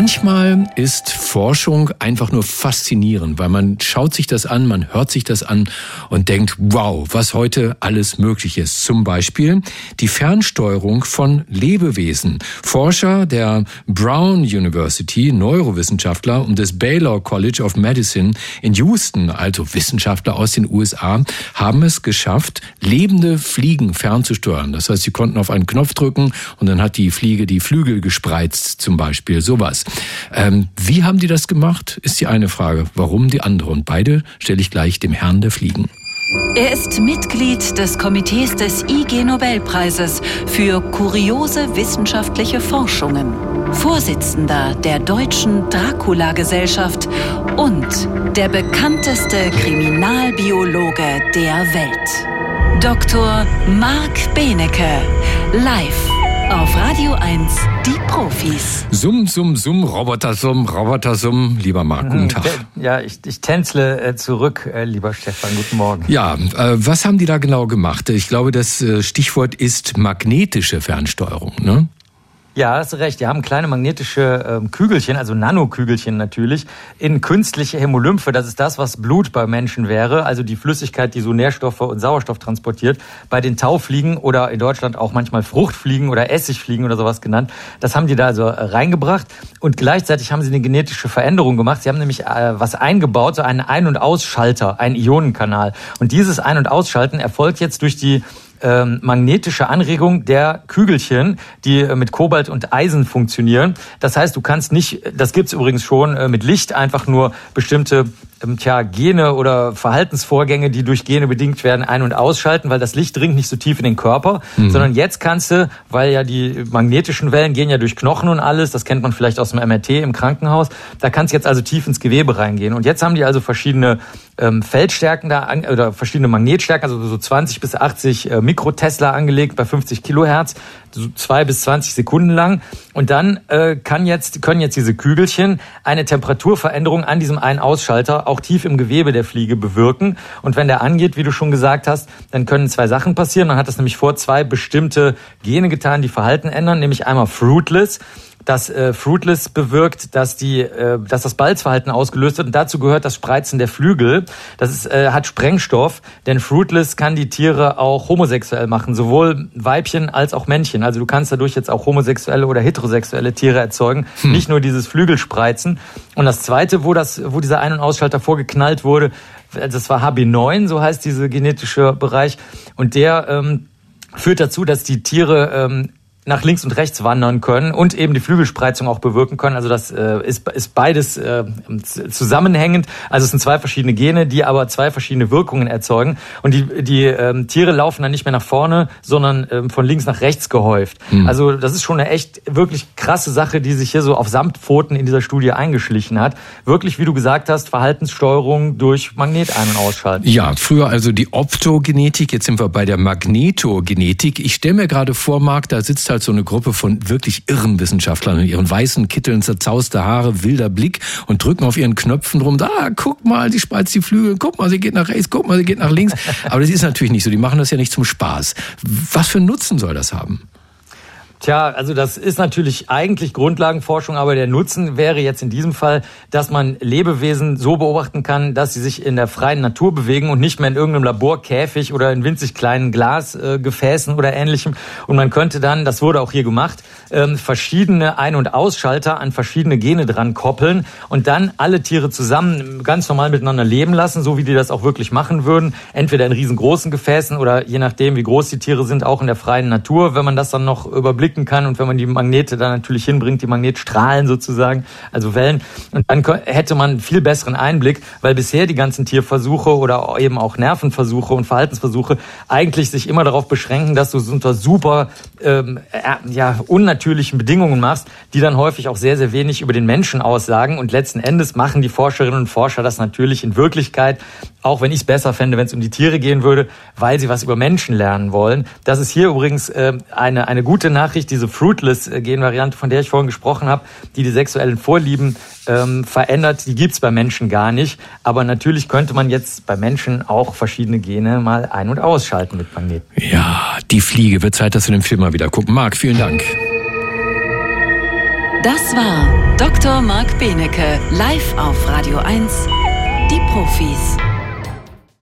Manchmal ist Forschung einfach nur faszinierend, weil man schaut sich das an, man hört sich das an und denkt, wow, was heute alles möglich ist. Zum Beispiel die Fernsteuerung von Lebewesen. Forscher der Brown University, Neurowissenschaftler und des Baylor College of Medicine in Houston, also Wissenschaftler aus den USA, haben es geschafft, lebende Fliegen fernzusteuern. Das heißt, sie konnten auf einen Knopf drücken und dann hat die Fliege die Flügel gespreizt, zum Beispiel. Sowas. Ähm, wie haben die das gemacht, ist die eine Frage. Warum die andere? Und beide stelle ich gleich dem Herrn der Fliegen. Er ist Mitglied des Komitees des IG Nobelpreises für kuriose wissenschaftliche Forschungen, Vorsitzender der Deutschen Dracula-Gesellschaft und der bekannteste Kriminalbiologe der Welt. Dr. Marc Benecke, live auf Radio 1, die Profis. Summ, summ, summ, Roboter summ, Roboter summ. Lieber Marc, guten Tag. Ja, ich, ich tänzle äh, zurück, äh, lieber Stefan, guten Morgen. Ja, äh, was haben die da genau gemacht? Ich glaube, das Stichwort ist magnetische Fernsteuerung, ne? Ja, hast recht. Die haben kleine magnetische ähm, Kügelchen, also Nanokügelchen natürlich, in künstliche Hämolymphe. Das ist das, was Blut bei Menschen wäre, also die Flüssigkeit, die so Nährstoffe und Sauerstoff transportiert. Bei den Taufliegen oder in Deutschland auch manchmal Fruchtfliegen oder Essigfliegen oder sowas genannt. Das haben die da also äh, reingebracht und gleichzeitig haben sie eine genetische Veränderung gemacht. Sie haben nämlich äh, was eingebaut, so einen Ein- und Ausschalter, einen Ionenkanal. Und dieses Ein- und Ausschalten erfolgt jetzt durch die ähm, magnetische Anregung der Kügelchen, die äh, mit Kobalt und Eisen funktionieren. Das heißt, du kannst nicht, das gibt's übrigens schon, äh, mit Licht einfach nur bestimmte tja, Gene oder Verhaltensvorgänge, die durch Gene bedingt werden, ein- und ausschalten, weil das Licht dringt nicht so tief in den Körper, mhm. sondern jetzt kannst du, weil ja die magnetischen Wellen gehen ja durch Knochen und alles, das kennt man vielleicht aus dem MRT im Krankenhaus, da kannst du jetzt also tief ins Gewebe reingehen. Und jetzt haben die also verschiedene ähm, Feldstärken da an, oder verschiedene Magnetstärken, also so 20 bis 80 äh, Mikrotesla angelegt bei 50 Kilohertz, so zwei bis 20 Sekunden lang. Und dann äh, kann jetzt, können jetzt diese Kügelchen eine Temperaturveränderung an diesem einen Ausschalter auch tief im Gewebe der Fliege bewirken. Und wenn der angeht, wie du schon gesagt hast, dann können zwei Sachen passieren. Man hat das nämlich vor zwei bestimmte Gene getan, die Verhalten ändern, nämlich einmal Fruitless dass äh, Fruitless bewirkt, dass die, äh, dass das Balzverhalten ausgelöst wird. Und dazu gehört das Spreizen der Flügel. Das ist, äh, hat Sprengstoff, denn Fruitless kann die Tiere auch homosexuell machen, sowohl Weibchen als auch Männchen. Also du kannst dadurch jetzt auch homosexuelle oder heterosexuelle Tiere erzeugen, hm. nicht nur dieses Flügelspreizen. Und das Zweite, wo das, wo dieser Ein- und Ausschalter vorgeknallt wurde, das war HB9, so heißt dieser genetische Bereich, und der ähm, führt dazu, dass die Tiere ähm, nach links und rechts wandern können und eben die Flügelspreizung auch bewirken können. Also das äh, ist, ist beides äh, zusammenhängend. Also es sind zwei verschiedene Gene, die aber zwei verschiedene Wirkungen erzeugen. Und die, die ähm, Tiere laufen dann nicht mehr nach vorne, sondern ähm, von links nach rechts gehäuft. Mhm. Also das ist schon eine echt wirklich krasse Sache, die sich hier so auf Samtpfoten in dieser Studie eingeschlichen hat. Wirklich, wie du gesagt hast, Verhaltenssteuerung durch Magnetein- und Ausschalten. Ja, früher also die Optogenetik, jetzt sind wir bei der Magnetogenetik. Ich stelle mir gerade vor, Marc, da sitzt halt halt so eine Gruppe von wirklich irren Wissenschaftlern in ihren weißen Kitteln, zerzauste Haare, wilder Blick und drücken auf ihren Knöpfen rum. Ah, guck mal, sie spreizt die Flügel, guck mal, sie geht nach rechts, guck mal, sie geht nach links. Aber das ist natürlich nicht so. Die machen das ja nicht zum Spaß. Was für einen Nutzen soll das haben? Tja, also das ist natürlich eigentlich Grundlagenforschung, aber der Nutzen wäre jetzt in diesem Fall, dass man Lebewesen so beobachten kann, dass sie sich in der freien Natur bewegen und nicht mehr in irgendeinem Laborkäfig oder in winzig kleinen Glasgefäßen oder ähnlichem. Und man könnte dann, das wurde auch hier gemacht, ähm, verschiedene Ein- und Ausschalter an verschiedene Gene dran koppeln und dann alle Tiere zusammen ganz normal miteinander leben lassen, so wie die das auch wirklich machen würden. Entweder in riesengroßen Gefäßen oder je nachdem, wie groß die Tiere sind, auch in der freien Natur, wenn man das dann noch überblickt blicken kann und wenn man die Magnete da natürlich hinbringt, die Magnetstrahlen sozusagen, also Wellen, und dann hätte man einen viel besseren Einblick, weil bisher die ganzen Tierversuche oder eben auch Nervenversuche und Verhaltensversuche eigentlich sich immer darauf beschränken, dass du es unter super ähm, äh, ja, unnatürlichen Bedingungen machst, die dann häufig auch sehr, sehr wenig über den Menschen aussagen. Und letzten Endes machen die Forscherinnen und Forscher das natürlich in Wirklichkeit, auch wenn ich es besser fände, wenn es um die Tiere gehen würde, weil sie was über Menschen lernen wollen. Das ist hier übrigens äh, eine, eine gute Nachricht Nachricht, diese Fruitless-Gen-Variante, von der ich vorhin gesprochen habe, die die sexuellen Vorlieben ähm, verändert, die gibt's bei Menschen gar nicht. Aber natürlich könnte man jetzt bei Menschen auch verschiedene Gene mal ein- und ausschalten mit Magneten. Ja, die Fliege. Wird Zeit, dass wir den Film mal wieder gucken. Marc, vielen Dank. Das war Dr. Marc Benecke, live auf Radio 1, die Profis.